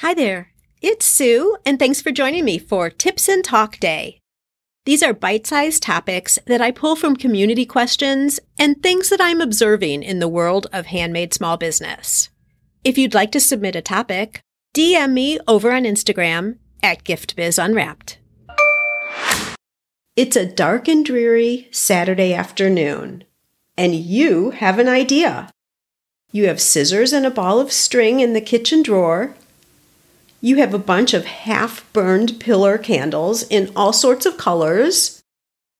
Hi there. It's Sue, and thanks for joining me for Tips and Talk Day. These are bite sized topics that I pull from community questions and things that I'm observing in the world of handmade small business. If you'd like to submit a topic, DM me over on Instagram at GiftBizUnwrapped. It's a dark and dreary Saturday afternoon, and you have an idea. You have scissors and a ball of string in the kitchen drawer you have a bunch of half burned pillar candles in all sorts of colors.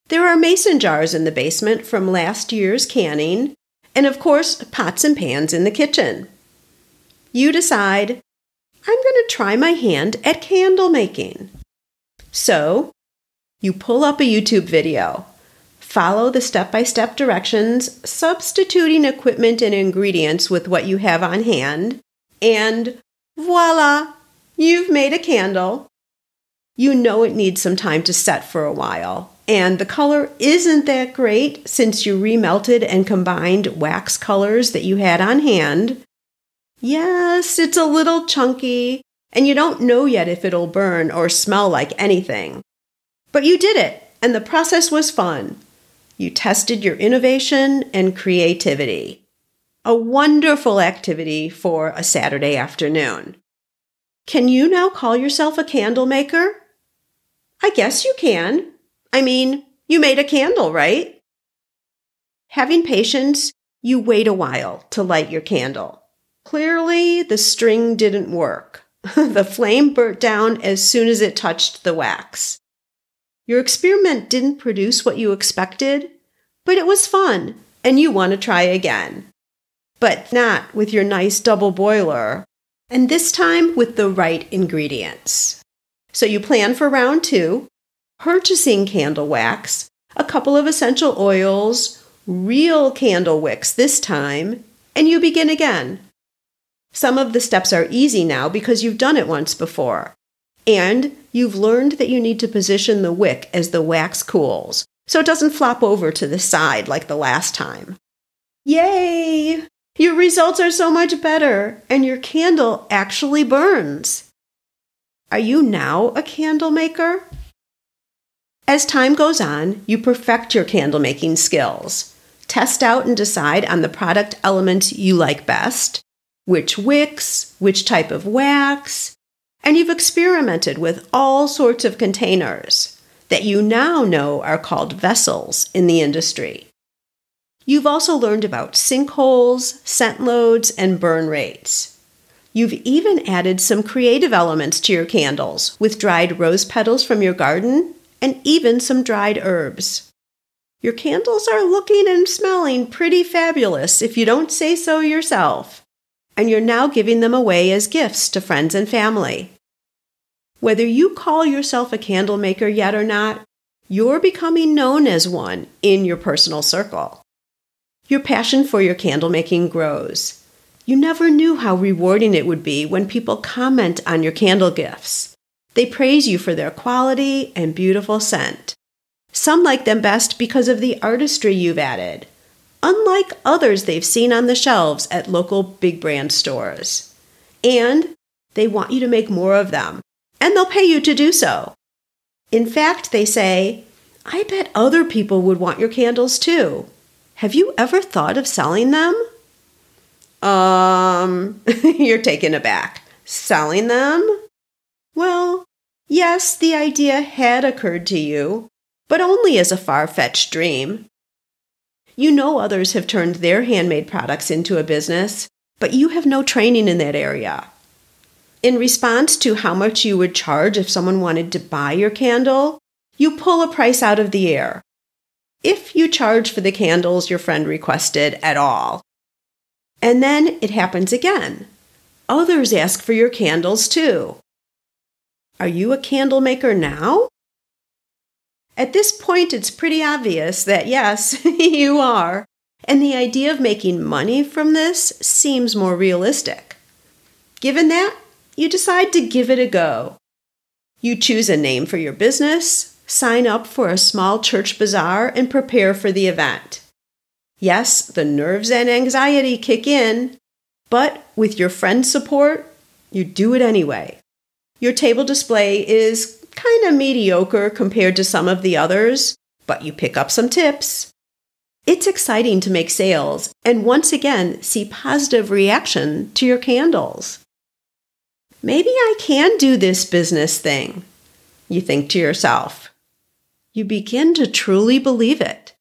There are mason jars in the basement from last year's canning, and of course, pots and pans in the kitchen. You decide, I'm going to try my hand at candle making. So, you pull up a YouTube video, follow the step by step directions, substituting equipment and ingredients with what you have on hand, and voila! You've made a candle. You know it needs some time to set for a while. And the color isn't that great since you remelted and combined wax colors that you had on hand. Yes, it's a little chunky, and you don't know yet if it'll burn or smell like anything. But you did it, and the process was fun. You tested your innovation and creativity. A wonderful activity for a Saturday afternoon. Can you now call yourself a candle maker? I guess you can. I mean, you made a candle, right? Having patience, you wait a while to light your candle. Clearly, the string didn't work. the flame burnt down as soon as it touched the wax. Your experiment didn't produce what you expected, but it was fun, and you want to try again. But not with your nice double boiler and this time with the right ingredients. So you plan for round two, purchasing candle wax, a couple of essential oils, real candle wicks this time, and you begin again. Some of the steps are easy now because you've done it once before. And you've learned that you need to position the wick as the wax cools so it doesn't flop over to the side like the last time. Yay! Your results are so much better, and your candle actually burns. Are you now a candle maker? As time goes on, you perfect your candle making skills. Test out and decide on the product elements you like best, which wicks, which type of wax, and you've experimented with all sorts of containers that you now know are called vessels in the industry. You've also learned about sinkholes, scent loads, and burn rates. You've even added some creative elements to your candles with dried rose petals from your garden and even some dried herbs. Your candles are looking and smelling pretty fabulous if you don't say so yourself, and you're now giving them away as gifts to friends and family. Whether you call yourself a candle maker yet or not, you're becoming known as one in your personal circle. Your passion for your candle making grows. You never knew how rewarding it would be when people comment on your candle gifts. They praise you for their quality and beautiful scent. Some like them best because of the artistry you've added, unlike others they've seen on the shelves at local big brand stores. And they want you to make more of them, and they'll pay you to do so. In fact, they say, I bet other people would want your candles too. Have you ever thought of selling them? Um, you're taken aback. Selling them? Well, yes, the idea had occurred to you, but only as a far fetched dream. You know others have turned their handmade products into a business, but you have no training in that area. In response to how much you would charge if someone wanted to buy your candle, you pull a price out of the air if you charge for the candles your friend requested at all. And then it happens again. Others ask for your candles too. Are you a candle maker now? At this point, it's pretty obvious that yes, you are, and the idea of making money from this seems more realistic. Given that, you decide to give it a go. You choose a name for your business, sign up for a small church bazaar and prepare for the event. Yes, the nerves and anxiety kick in, but with your friend's support, You do it anyway. Your table display is kind of mediocre compared to some of the others, but you pick up some tips. It's exciting to make sales and once again see positive reaction to your candles. Maybe I can do this business thing, you think to yourself. You begin to truly believe it.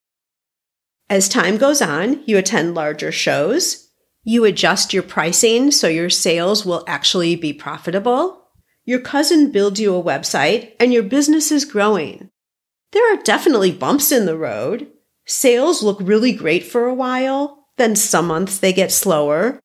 As time goes on, you attend larger shows. You adjust your pricing so your sales will actually be profitable. Your cousin builds you a website and your business is growing. There are definitely bumps in the road. Sales look really great for a while, then some months they get slower.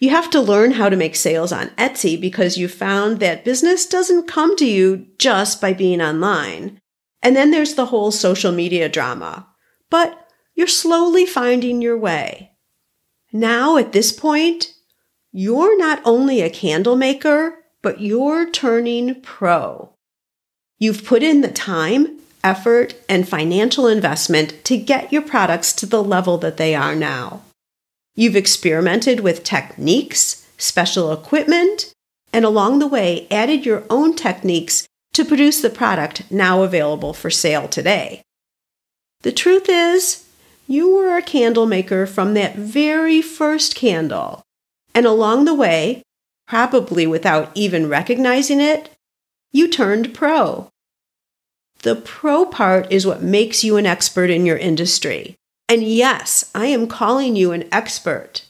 You have to learn how to make sales on Etsy because you found that business doesn't come to you just by being online. And then there's the whole social media drama. But you're slowly finding your way. Now, at this point, you're not only a candle maker, but you're turning pro. You've put in the time, effort, and financial investment to get your products to the level that they are now. You've experimented with techniques, special equipment, and along the way added your own techniques to produce the product now available for sale today. The truth is, you were a candle maker from that very first candle, and along the way, probably without even recognizing it, you turned pro. The pro part is what makes you an expert in your industry. And yes, I am calling you an expert.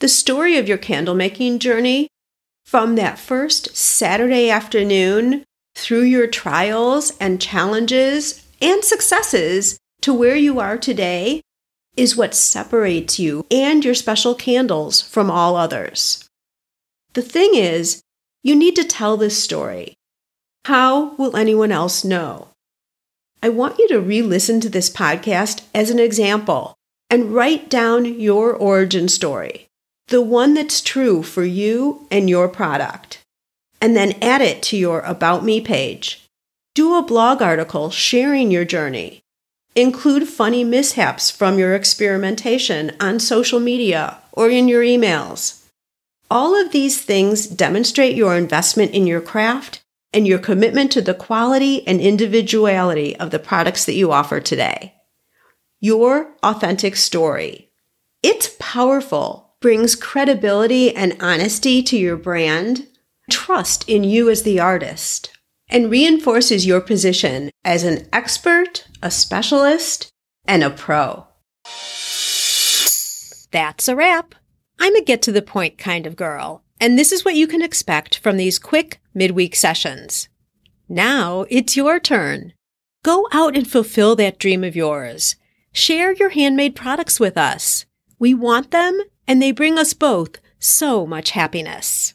The story of your candle making journey from that first Saturday afternoon through your trials and challenges and successes to where you are today is what separates you and your special candles from all others. The thing is, you need to tell this story. How will anyone else know? I want you to re listen to this podcast as an example and write down your origin story, the one that's true for you and your product, and then add it to your About Me page. Do a blog article sharing your journey. Include funny mishaps from your experimentation on social media or in your emails. All of these things demonstrate your investment in your craft and your commitment to the quality and individuality of the products that you offer today. Your authentic story. It's powerful, brings credibility and honesty to your brand, trust in you as the artist, and reinforces your position as an expert, a specialist, and a pro. That's a wrap. I'm a get to the point kind of girl, and this is what you can expect from these quick midweek sessions. Now it's your turn. Go out and fulfill that dream of yours. Share your handmade products with us. We want them, and they bring us both so much happiness.